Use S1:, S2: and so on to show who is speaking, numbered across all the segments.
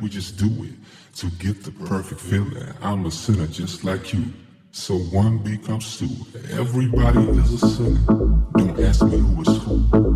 S1: we just do it to get the perfect feeling. I'm a sinner just like you. So one becomes two. Everybody is a sinner. Don't ask me who is who.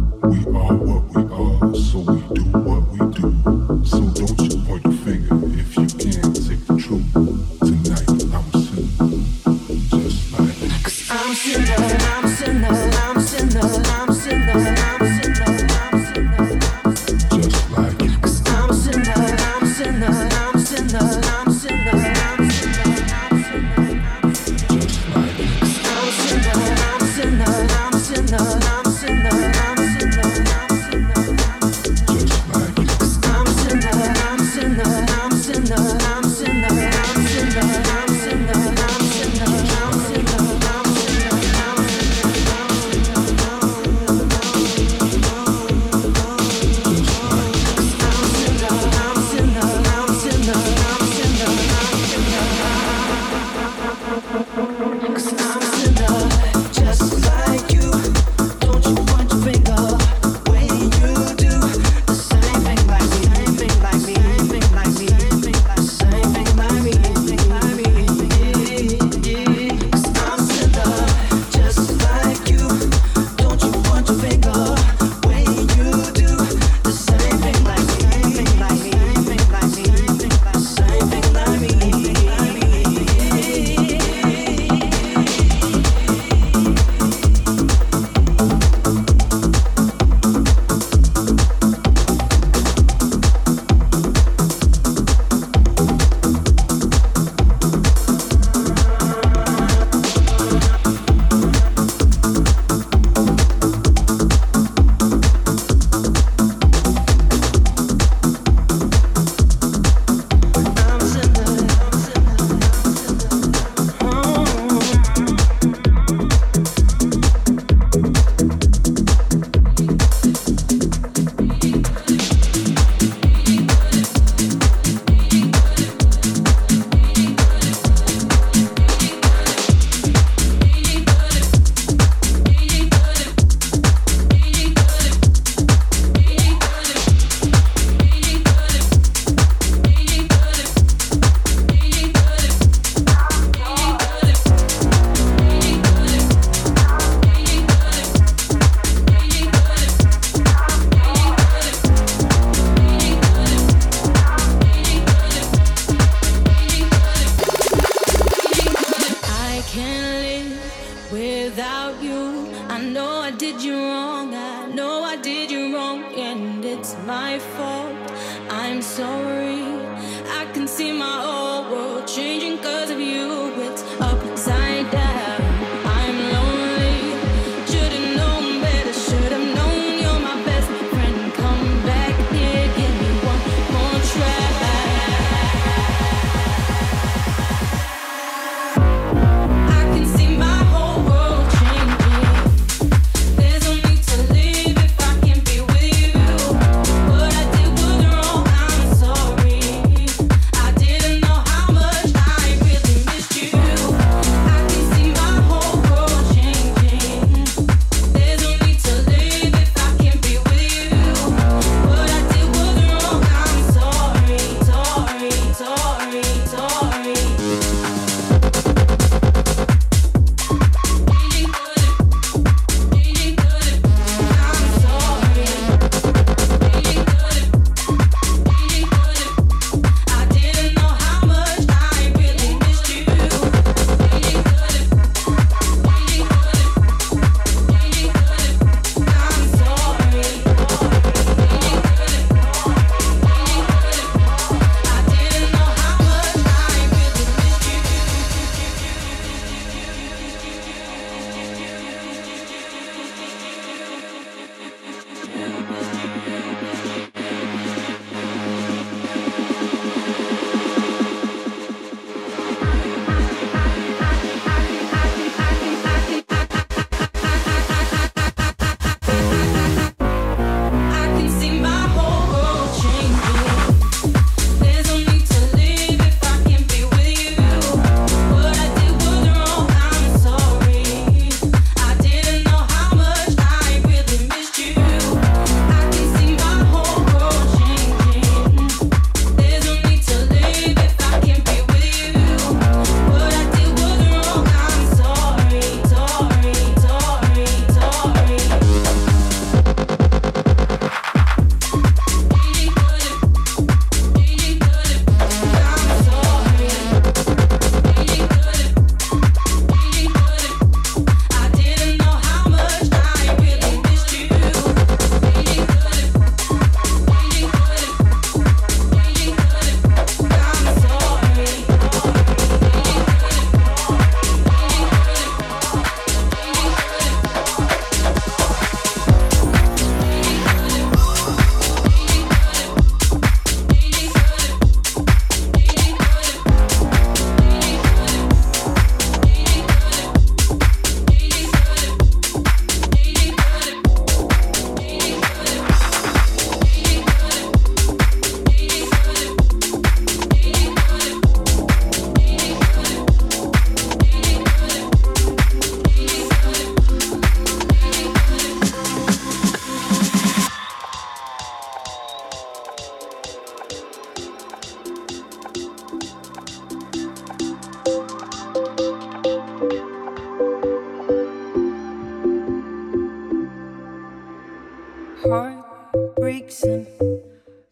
S2: heartbreaks and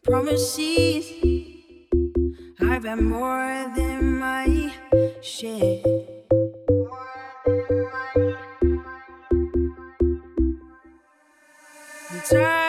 S2: promises. I've had more than my share. More than
S3: my...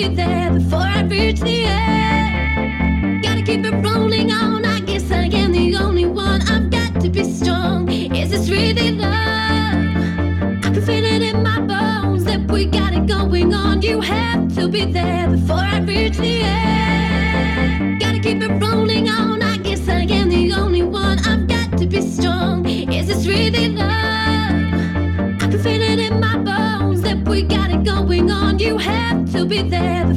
S3: be there before be there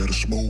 S4: and a smoke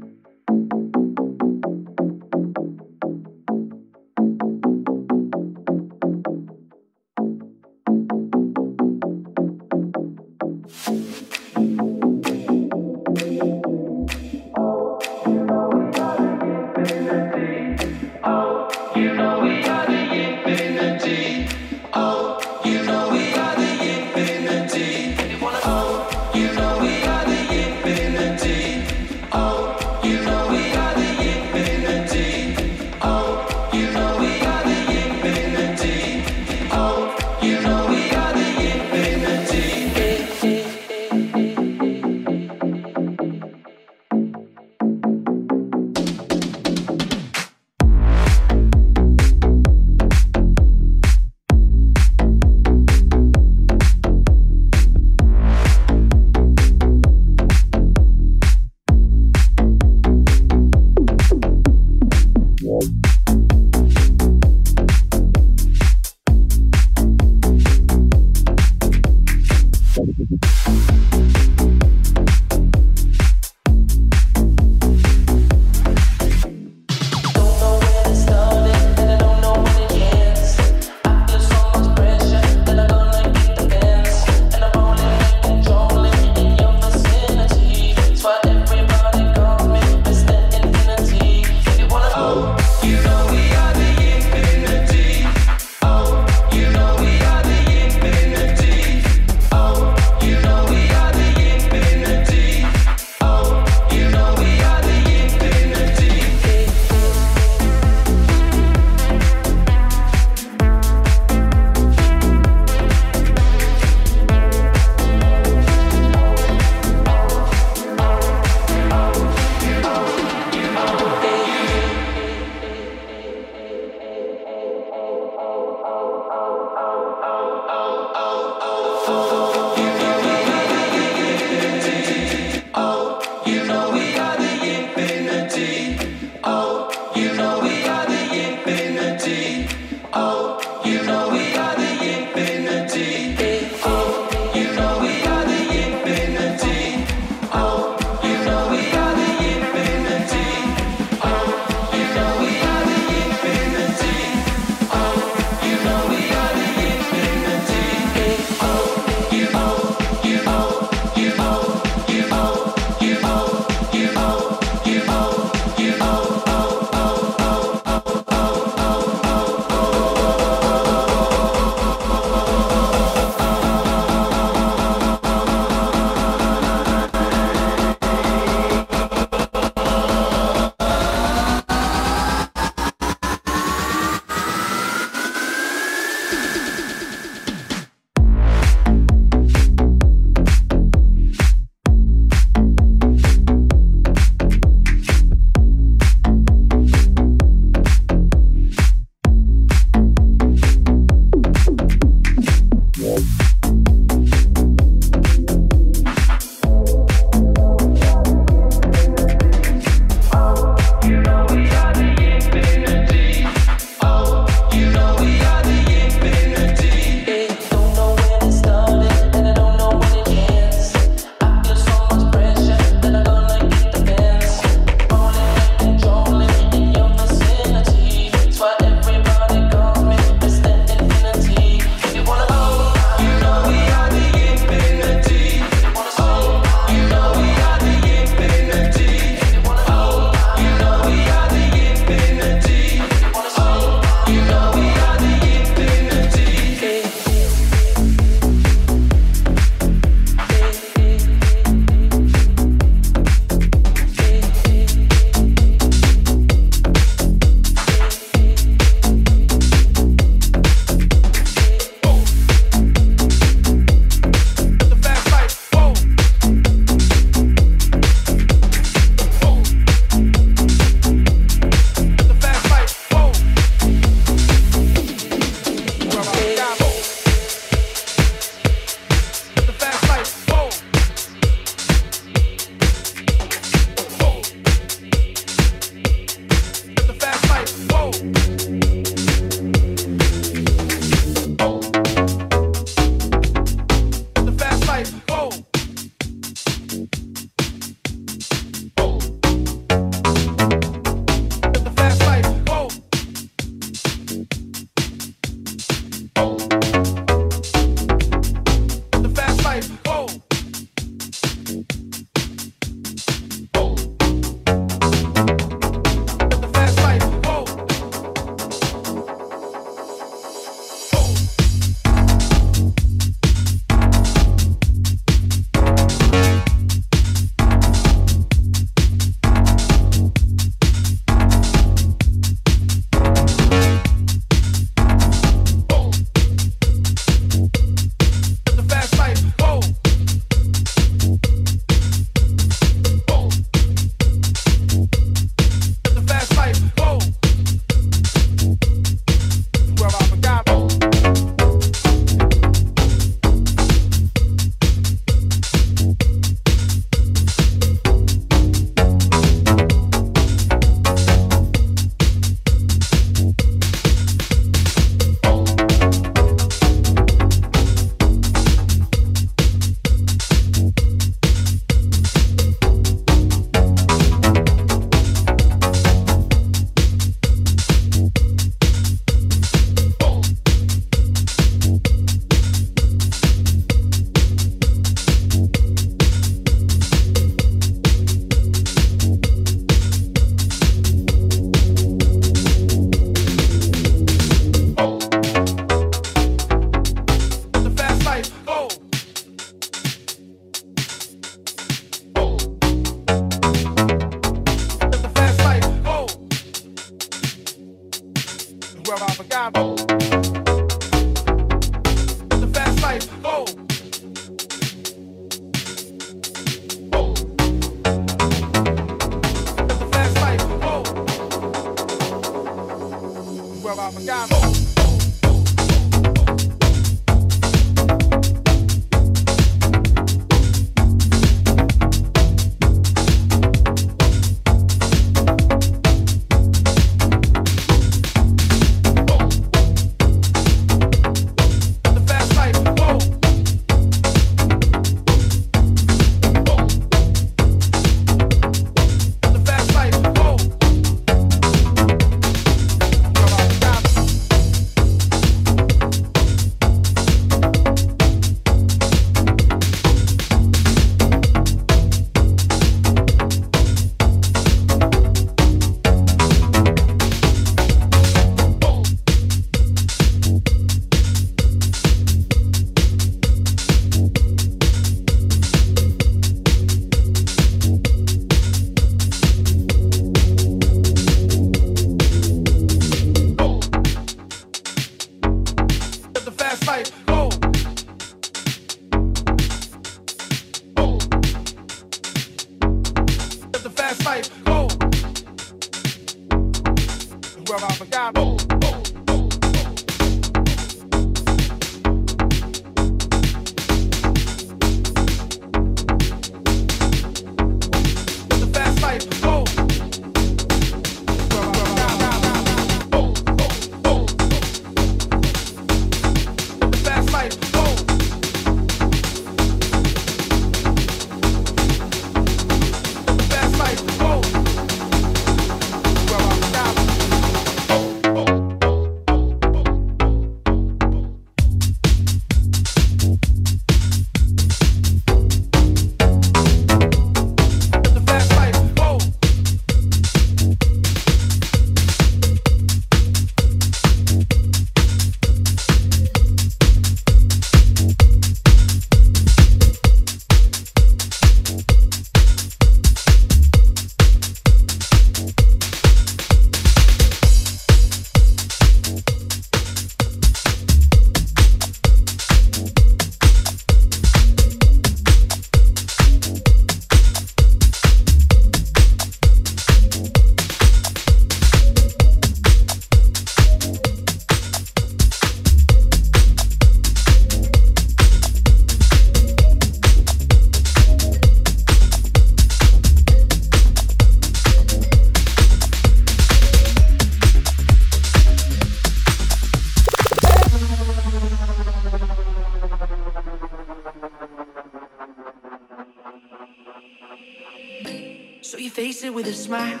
S4: So you
S5: face it with a smile.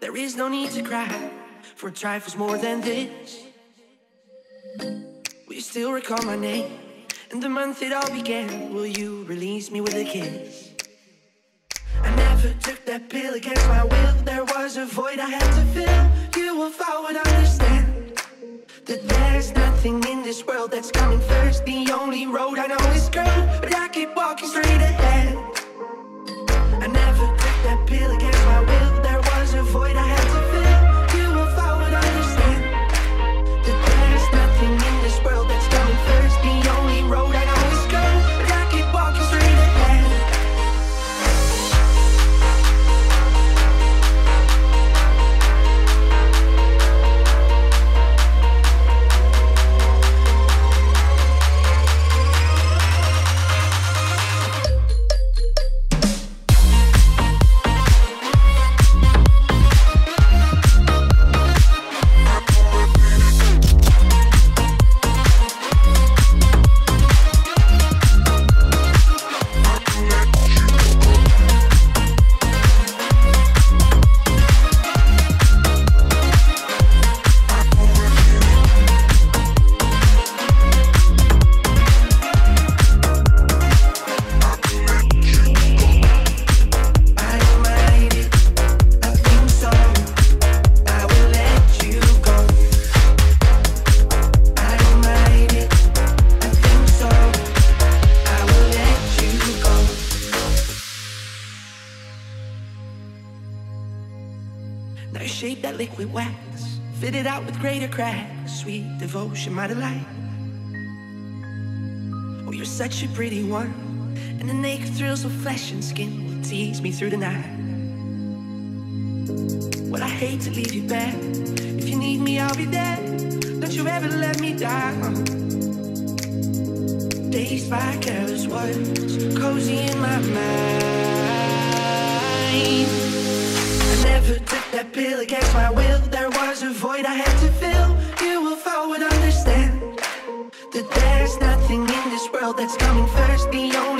S5: There is no need to cry for trifles more than this. Will you still recall my name and the month it all began? Will you release me with a kiss? I never took that pill against my will. There was a void I had to fill. You will forward understand that there's nothing in this world that's coming first. The only road I know is curved, but I keep walking straight ahead. Devotion, my delight. Oh, you're such a pretty one. And the naked thrills of flesh and skin will tease me through the night. Well, I hate to leave you back. If you need me, I'll be there. Don't you ever let me down. Dazed by careless words, cozy in my mind. I never took that pill against my will. There was a void I had to fill. That's coming first. The only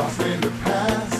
S6: Lost in the past.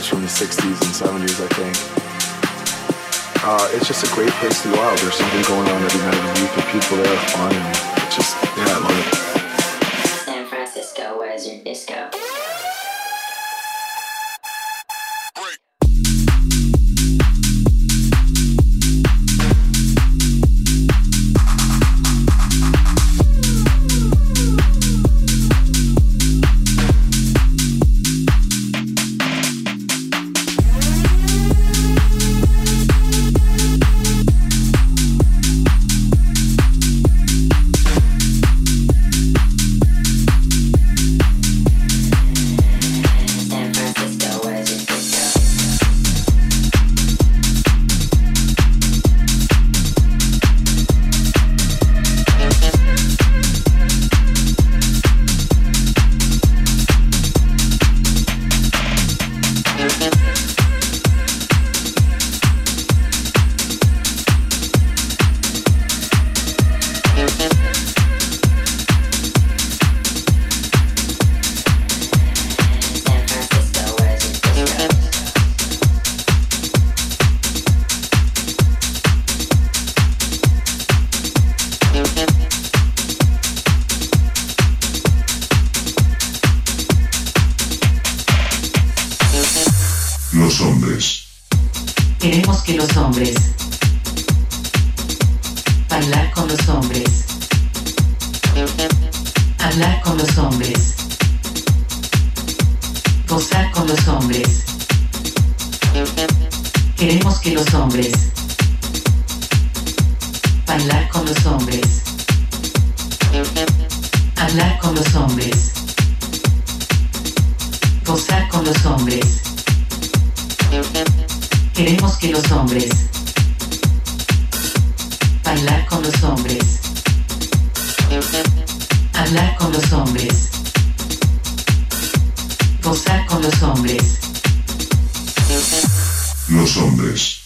S7: Vibes from the 60s and 70s, I think. Uh, it's just a great place to go out. There's something going on every night of the week, and people there are fun,
S8: Hablar con los hombres. Hablar con los hombres. Gozar con los hombres. Los hombres.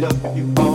S3: That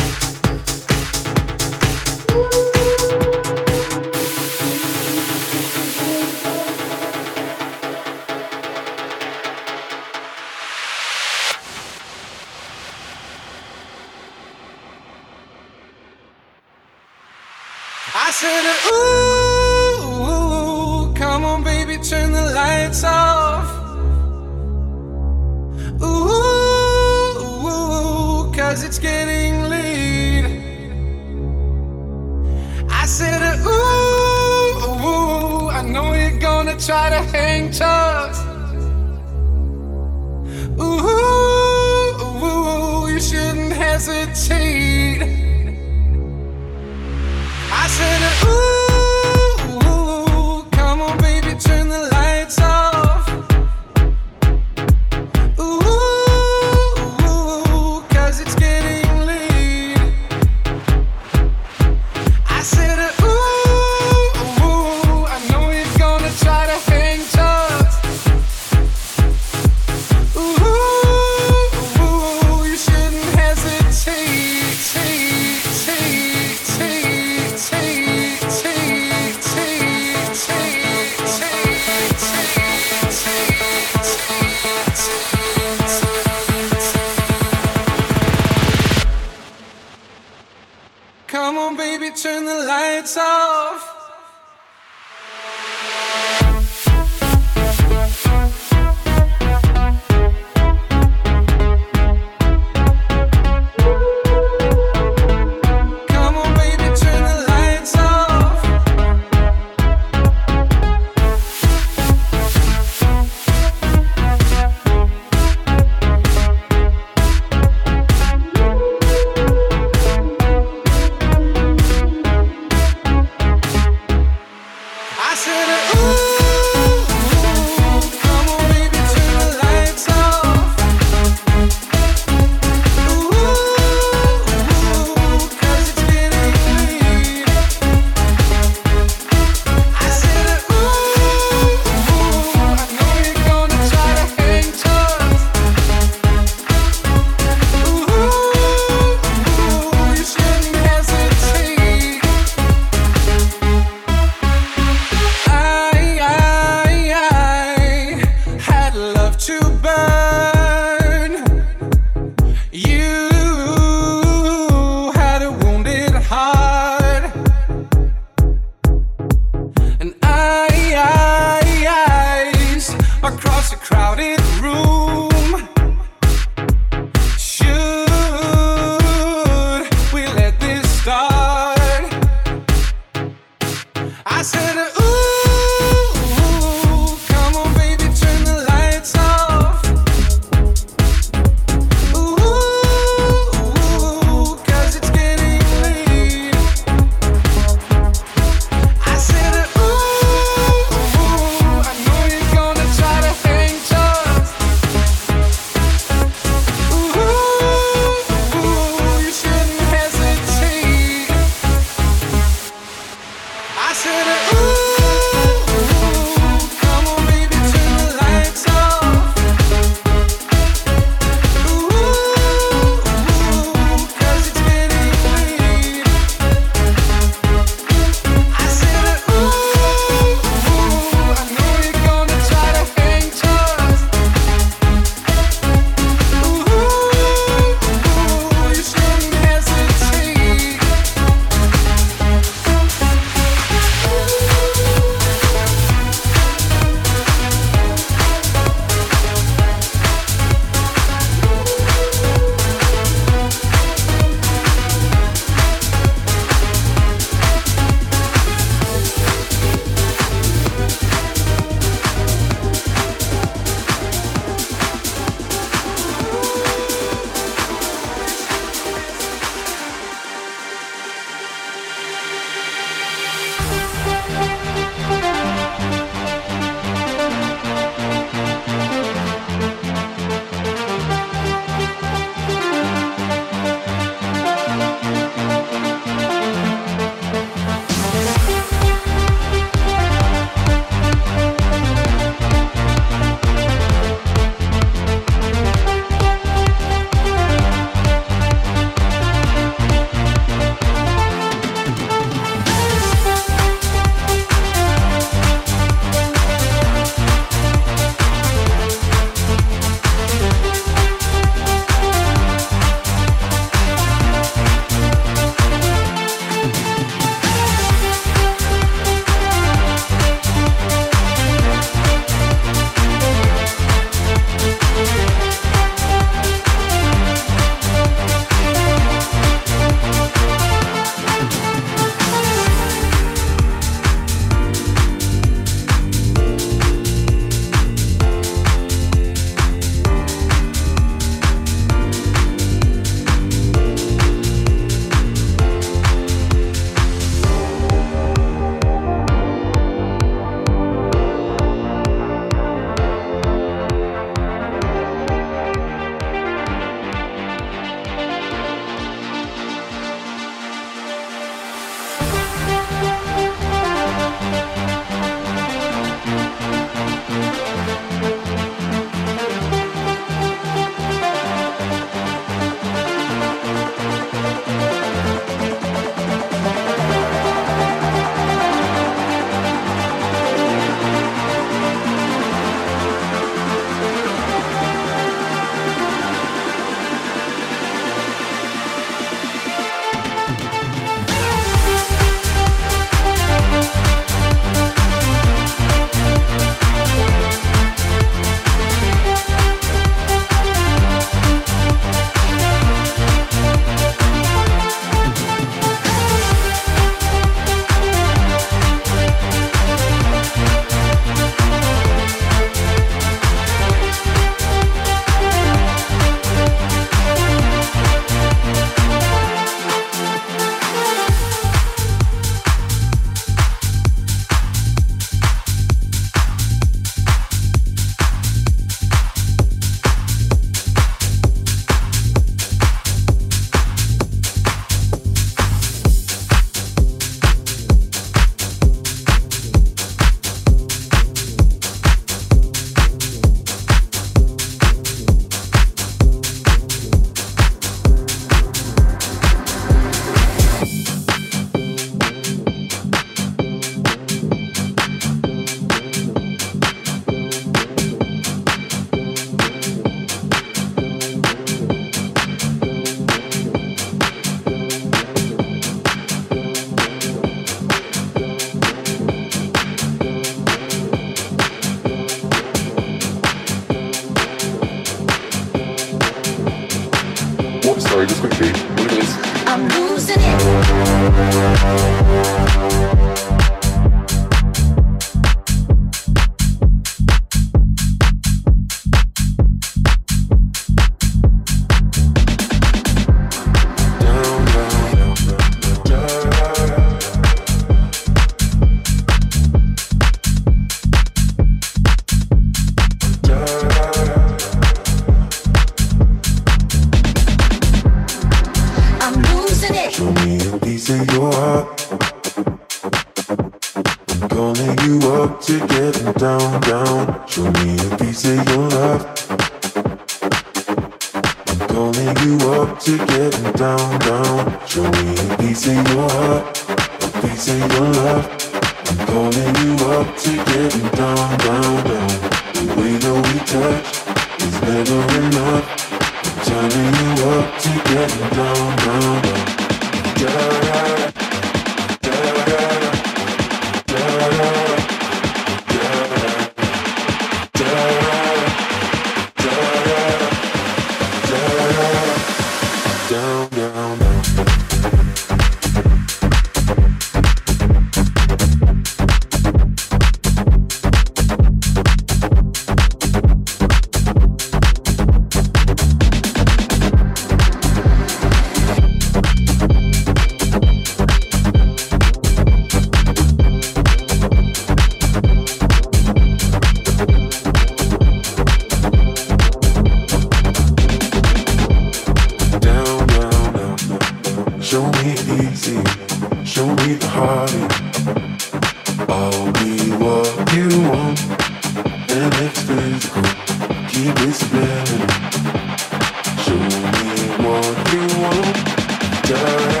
S9: Da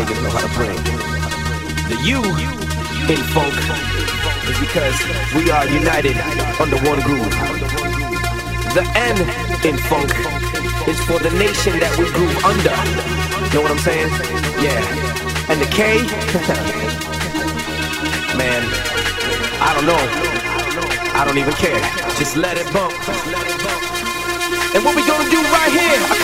S10: niggas know how to bring. The U in funk is because we are united under one groove. The N in funk is for the nation that we groove under. You know what I'm saying? Yeah. And the K, man, I don't know. I don't even care. Just let it bump. And what we gonna do right here?